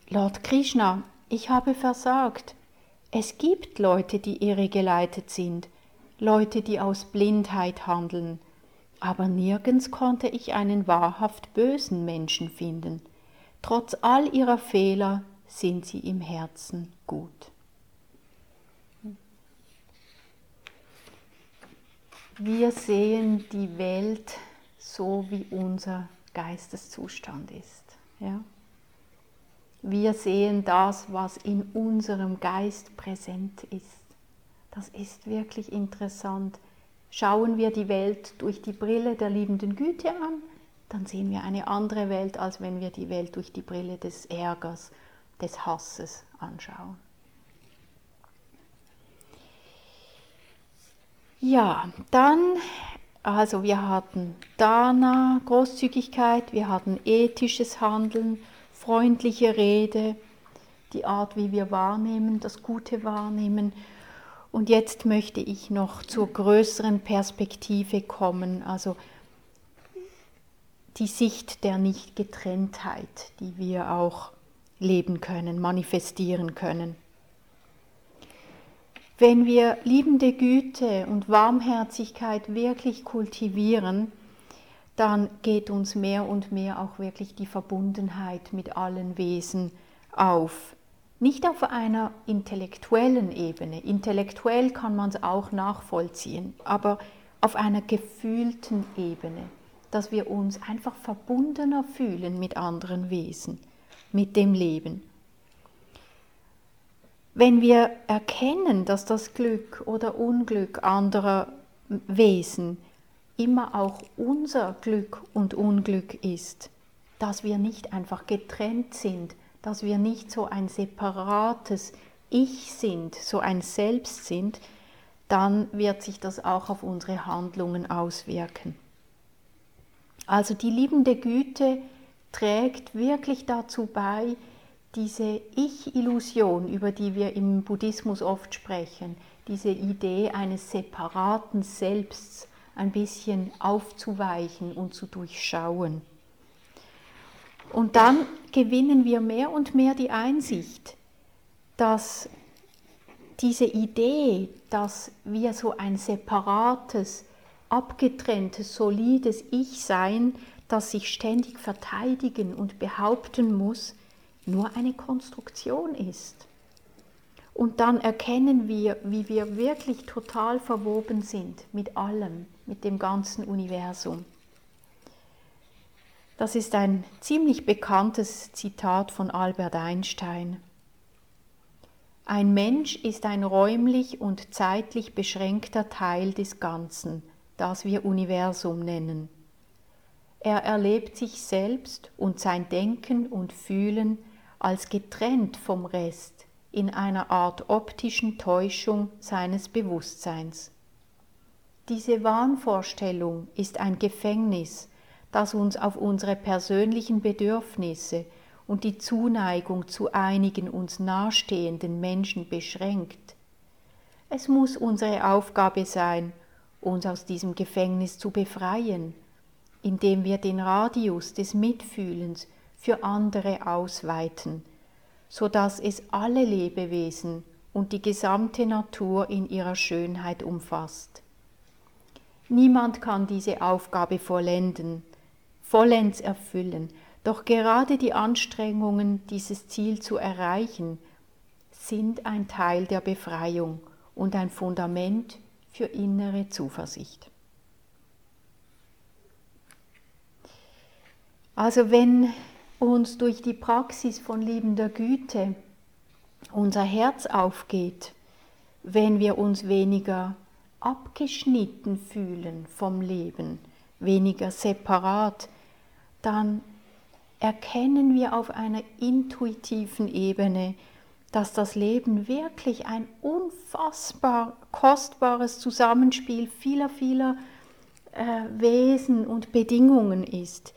Lord Krishna, ich habe versagt. Es gibt Leute, die irregeleitet sind, Leute, die aus Blindheit handeln, aber nirgends konnte ich einen wahrhaft bösen Menschen finden. Trotz all ihrer Fehler sind sie im Herzen gut. Wir sehen die Welt so, wie unser Geisteszustand ist. Ja? Wir sehen das, was in unserem Geist präsent ist. Das ist wirklich interessant. Schauen wir die Welt durch die Brille der liebenden Güte an, dann sehen wir eine andere Welt, als wenn wir die Welt durch die Brille des Ärgers, des Hasses anschauen. Ja, dann, also wir hatten Dana, Großzügigkeit, wir hatten ethisches Handeln, freundliche Rede, die Art, wie wir wahrnehmen, das Gute wahrnehmen. Und jetzt möchte ich noch zur größeren Perspektive kommen, also die Sicht der Nichtgetrenntheit, die wir auch leben können, manifestieren können. Wenn wir liebende Güte und Warmherzigkeit wirklich kultivieren, dann geht uns mehr und mehr auch wirklich die Verbundenheit mit allen Wesen auf. Nicht auf einer intellektuellen Ebene. Intellektuell kann man es auch nachvollziehen, aber auf einer gefühlten Ebene, dass wir uns einfach verbundener fühlen mit anderen Wesen, mit dem Leben. Wenn wir erkennen, dass das Glück oder Unglück anderer Wesen immer auch unser Glück und Unglück ist, dass wir nicht einfach getrennt sind, dass wir nicht so ein separates Ich sind, so ein Selbst sind, dann wird sich das auch auf unsere Handlungen auswirken. Also die liebende Güte trägt wirklich dazu bei, diese Ich-Illusion, über die wir im Buddhismus oft sprechen, diese Idee eines separaten Selbsts ein bisschen aufzuweichen und zu durchschauen. Und dann gewinnen wir mehr und mehr die Einsicht, dass diese Idee, dass wir so ein separates, abgetrenntes, solides Ich sein, das sich ständig verteidigen und behaupten muss, nur eine Konstruktion ist. Und dann erkennen wir, wie wir wirklich total verwoben sind mit allem, mit dem ganzen Universum. Das ist ein ziemlich bekanntes Zitat von Albert Einstein. Ein Mensch ist ein räumlich und zeitlich beschränkter Teil des Ganzen, das wir Universum nennen. Er erlebt sich selbst und sein Denken und Fühlen als getrennt vom Rest in einer Art optischen Täuschung seines Bewusstseins. Diese Wahnvorstellung ist ein Gefängnis, das uns auf unsere persönlichen Bedürfnisse und die Zuneigung zu einigen uns nahestehenden Menschen beschränkt. Es muss unsere Aufgabe sein, uns aus diesem Gefängnis zu befreien, indem wir den Radius des Mitfühlens für andere ausweiten, so dass es alle Lebewesen und die gesamte Natur in ihrer Schönheit umfasst. Niemand kann diese Aufgabe vollenden, vollends erfüllen. Doch gerade die Anstrengungen, dieses Ziel zu erreichen, sind ein Teil der Befreiung und ein Fundament für innere Zuversicht. Also wenn uns durch die Praxis von liebender Güte unser Herz aufgeht, wenn wir uns weniger abgeschnitten fühlen vom Leben, weniger separat, dann erkennen wir auf einer intuitiven Ebene, dass das Leben wirklich ein unfassbar kostbares Zusammenspiel vieler, vieler äh, Wesen und Bedingungen ist,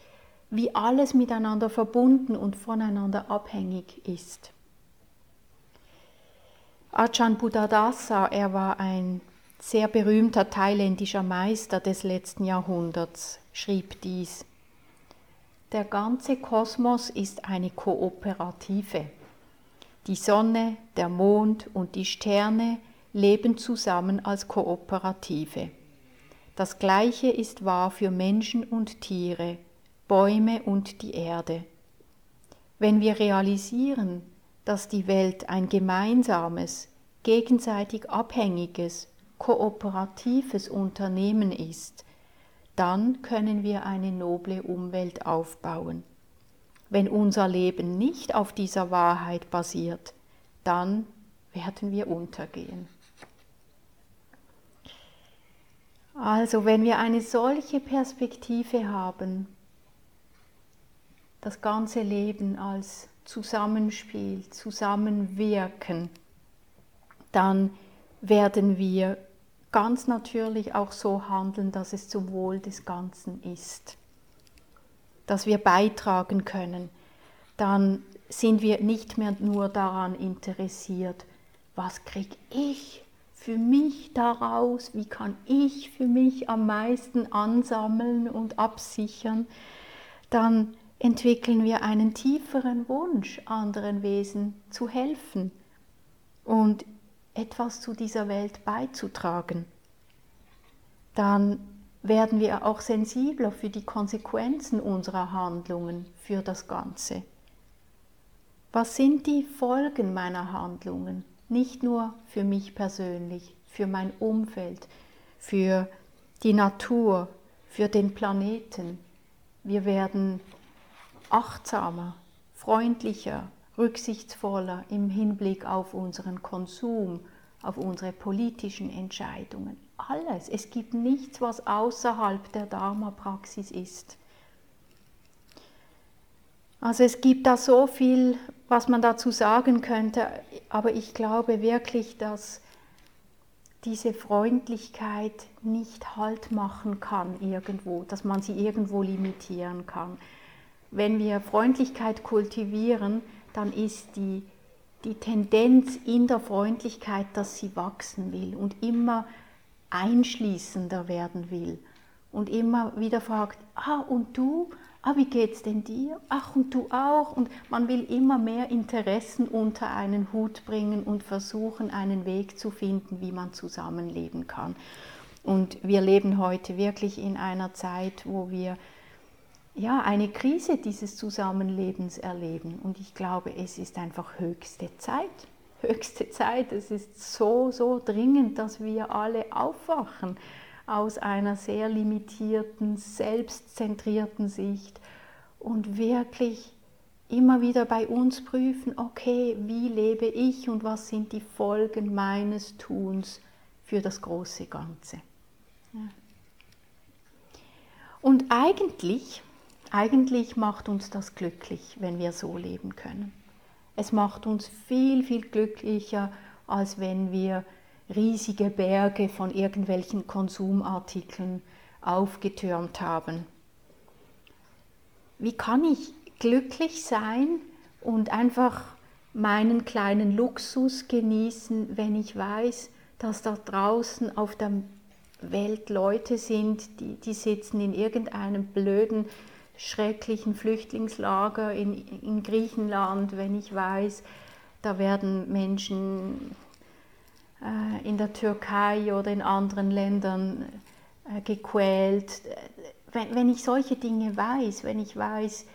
wie alles miteinander verbunden und voneinander abhängig ist. Ajahn Buddhadasa, er war ein sehr berühmter thailändischer Meister des letzten Jahrhunderts, schrieb dies. Der ganze Kosmos ist eine Kooperative. Die Sonne, der Mond und die Sterne leben zusammen als Kooperative. Das Gleiche ist wahr für Menschen und Tiere, Bäume und die Erde. Wenn wir realisieren, dass die Welt ein gemeinsames, gegenseitig abhängiges, kooperatives Unternehmen ist, dann können wir eine noble Umwelt aufbauen. Wenn unser Leben nicht auf dieser Wahrheit basiert, dann werden wir untergehen. Also wenn wir eine solche Perspektive haben, das ganze Leben als Zusammenspiel, Zusammenwirken, dann werden wir ganz natürlich auch so handeln, dass es zum Wohl des Ganzen ist, dass wir beitragen können. Dann sind wir nicht mehr nur daran interessiert, was kriege ich für mich daraus, wie kann ich für mich am meisten ansammeln und absichern, dann entwickeln wir einen tieferen Wunsch, anderen Wesen zu helfen und etwas zu dieser Welt beizutragen. Dann werden wir auch sensibler für die Konsequenzen unserer Handlungen für das Ganze. Was sind die Folgen meiner Handlungen? Nicht nur für mich persönlich, für mein Umfeld, für die Natur, für den Planeten. Wir werden achtsamer, freundlicher, rücksichtsvoller im Hinblick auf unseren Konsum, auf unsere politischen Entscheidungen. Alles. Es gibt nichts, was außerhalb der Dharma-Praxis ist. Also es gibt da so viel, was man dazu sagen könnte, aber ich glaube wirklich, dass diese Freundlichkeit nicht Halt machen kann irgendwo, dass man sie irgendwo limitieren kann wenn wir Freundlichkeit kultivieren, dann ist die, die Tendenz in der Freundlichkeit, dass sie wachsen will und immer einschließender werden will und immer wieder fragt, ah und du, ah wie geht's denn dir? Ach und du auch und man will immer mehr Interessen unter einen Hut bringen und versuchen einen Weg zu finden, wie man zusammenleben kann. Und wir leben heute wirklich in einer Zeit, wo wir ja, eine Krise dieses Zusammenlebens erleben. Und ich glaube, es ist einfach höchste Zeit. Höchste Zeit. Es ist so, so dringend, dass wir alle aufwachen aus einer sehr limitierten, selbstzentrierten Sicht und wirklich immer wieder bei uns prüfen, okay, wie lebe ich und was sind die Folgen meines Tuns für das große Ganze. Ja. Und eigentlich eigentlich macht uns das glücklich, wenn wir so leben können. Es macht uns viel, viel glücklicher, als wenn wir riesige Berge von irgendwelchen Konsumartikeln aufgetürmt haben. Wie kann ich glücklich sein und einfach meinen kleinen Luxus genießen, wenn ich weiß, dass da draußen auf der Welt Leute sind, die, die sitzen in irgendeinem blöden schrecklichen Flüchtlingslager in, in Griechenland, wenn ich weiß, da werden Menschen äh, in der Türkei oder in anderen Ländern äh, gequält. Wenn, wenn, ich solche Dinge weiß, wenn ich weiß,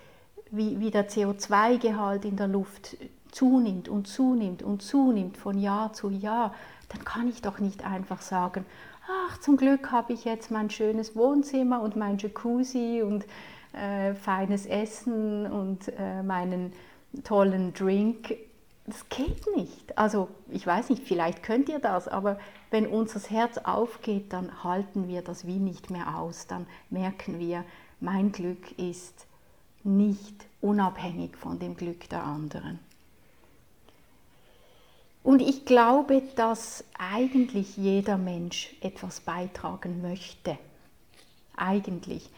wie, wie der CO2-Gehalt in der Luft zunimmt und zunimmt und zunimmt von Jahr zu Jahr, dann kann ich doch nicht einfach sagen, ach, zum Glück habe ich jetzt mein schönes Wohnzimmer und mein Jacuzzi und äh, feines Essen und äh, meinen tollen Drink. Das geht nicht. Also ich weiß nicht, vielleicht könnt ihr das, aber wenn unser Herz aufgeht, dann halten wir das wie nicht mehr aus. Dann merken wir, mein Glück ist nicht unabhängig von dem Glück der anderen. Und ich glaube, dass eigentlich jeder Mensch etwas beitragen möchte. Eigentlich.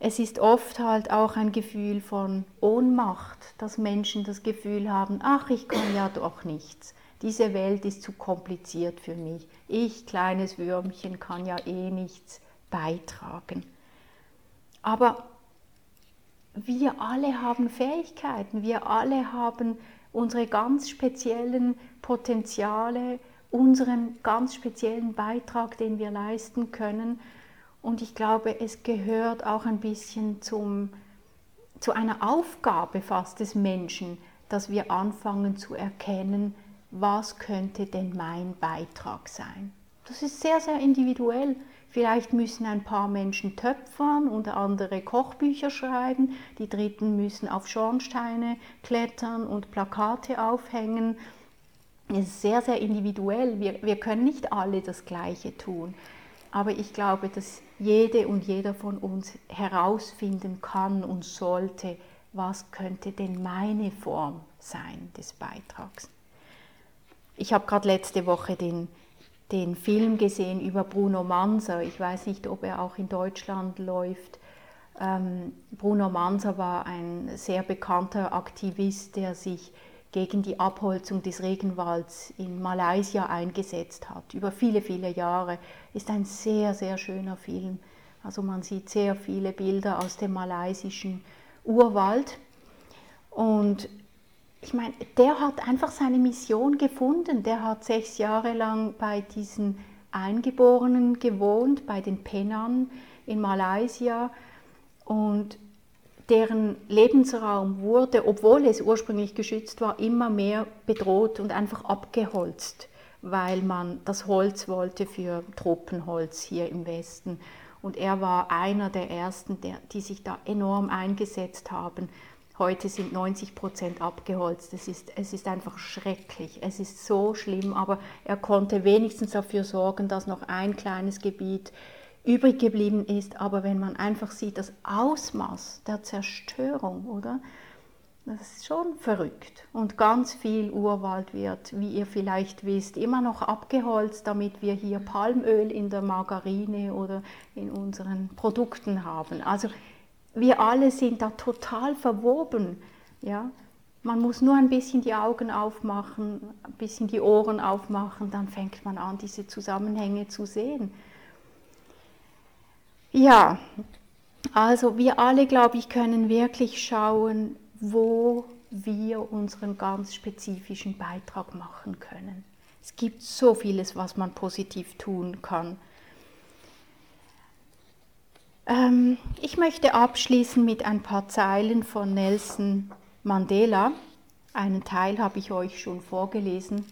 Es ist oft halt auch ein Gefühl von Ohnmacht, dass Menschen das Gefühl haben, ach, ich kann ja doch nichts. Diese Welt ist zu kompliziert für mich. Ich, kleines Würmchen, kann ja eh nichts beitragen. Aber wir alle haben Fähigkeiten, wir alle haben unsere ganz speziellen Potenziale, unseren ganz speziellen Beitrag, den wir leisten können. Und ich glaube, es gehört auch ein bisschen zum, zu einer Aufgabe fast des Menschen, dass wir anfangen zu erkennen, was könnte denn mein Beitrag sein. Das ist sehr, sehr individuell. Vielleicht müssen ein paar Menschen töpfern und andere Kochbücher schreiben. Die Dritten müssen auf Schornsteine klettern und Plakate aufhängen. Es ist sehr, sehr individuell. Wir, wir können nicht alle das Gleiche tun. Aber ich glaube, dass jede und jeder von uns herausfinden kann und sollte, was könnte denn meine Form sein des Beitrags. Ich habe gerade letzte Woche den den Film gesehen über Bruno Manser. Ich weiß nicht, ob er auch in Deutschland läuft. Ähm, Bruno Manser war ein sehr bekannter Aktivist, der sich gegen die Abholzung des Regenwalds in Malaysia eingesetzt hat. Über viele, viele Jahre. Ist ein sehr, sehr schöner Film. Also man sieht sehr viele Bilder aus dem malaysischen Urwald. Und ich meine, der hat einfach seine Mission gefunden. Der hat sechs Jahre lang bei diesen Eingeborenen gewohnt, bei den Penan in Malaysia. Und deren Lebensraum wurde, obwohl es ursprünglich geschützt war, immer mehr bedroht und einfach abgeholzt, weil man das Holz wollte für Tropenholz hier im Westen. Und er war einer der ersten, der, die sich da enorm eingesetzt haben Heute sind 90 Prozent abgeholzt. Es ist, es ist einfach schrecklich. Es ist so schlimm, aber er konnte wenigstens dafür sorgen, dass noch ein kleines Gebiet übrig geblieben ist. Aber wenn man einfach sieht, das Ausmaß der Zerstörung, oder? Das ist schon verrückt. Und ganz viel Urwald wird, wie ihr vielleicht wisst, immer noch abgeholzt, damit wir hier Palmöl in der Margarine oder in unseren Produkten haben. Also wir alle sind da total verwoben. Ja? Man muss nur ein bisschen die Augen aufmachen, ein bisschen die Ohren aufmachen, dann fängt man an, diese Zusammenhänge zu sehen. Ja, also wir alle, glaube ich, können wirklich schauen, wo wir unseren ganz spezifischen Beitrag machen können. Es gibt so vieles, was man positiv tun kann. Ähm, ich möchte abschließen mit ein paar Zeilen von Nelson Mandela. Einen Teil habe ich euch schon vorgelesen.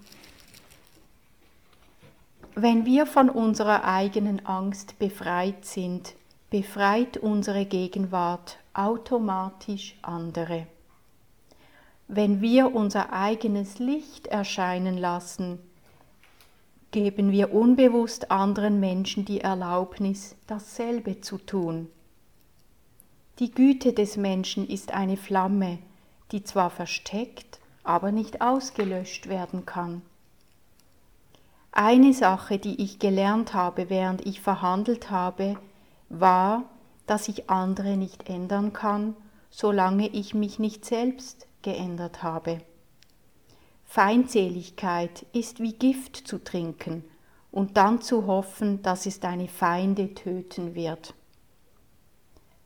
Wenn wir von unserer eigenen Angst befreit sind, befreit unsere Gegenwart automatisch andere. Wenn wir unser eigenes Licht erscheinen lassen, geben wir unbewusst anderen Menschen die Erlaubnis, dasselbe zu tun. Die Güte des Menschen ist eine Flamme, die zwar versteckt, aber nicht ausgelöscht werden kann. Eine Sache, die ich gelernt habe, während ich verhandelt habe, war, dass ich andere nicht ändern kann, solange ich mich nicht selbst geändert habe. Feindseligkeit ist wie Gift zu trinken und dann zu hoffen, dass es deine Feinde töten wird.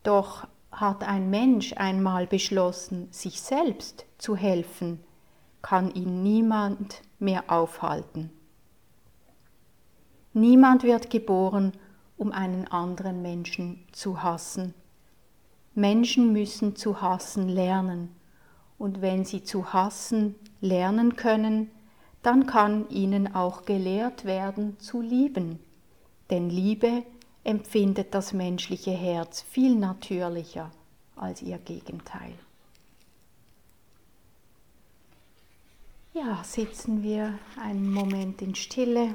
Doch hat ein Mensch einmal beschlossen, sich selbst zu helfen, kann ihn niemand mehr aufhalten. Niemand wird geboren, um einen anderen Menschen zu hassen. Menschen müssen zu hassen lernen und wenn sie zu hassen lernen können, dann kann ihnen auch gelehrt werden zu lieben. Denn Liebe empfindet das menschliche Herz viel natürlicher als ihr Gegenteil. Ja, sitzen wir einen Moment in Stille.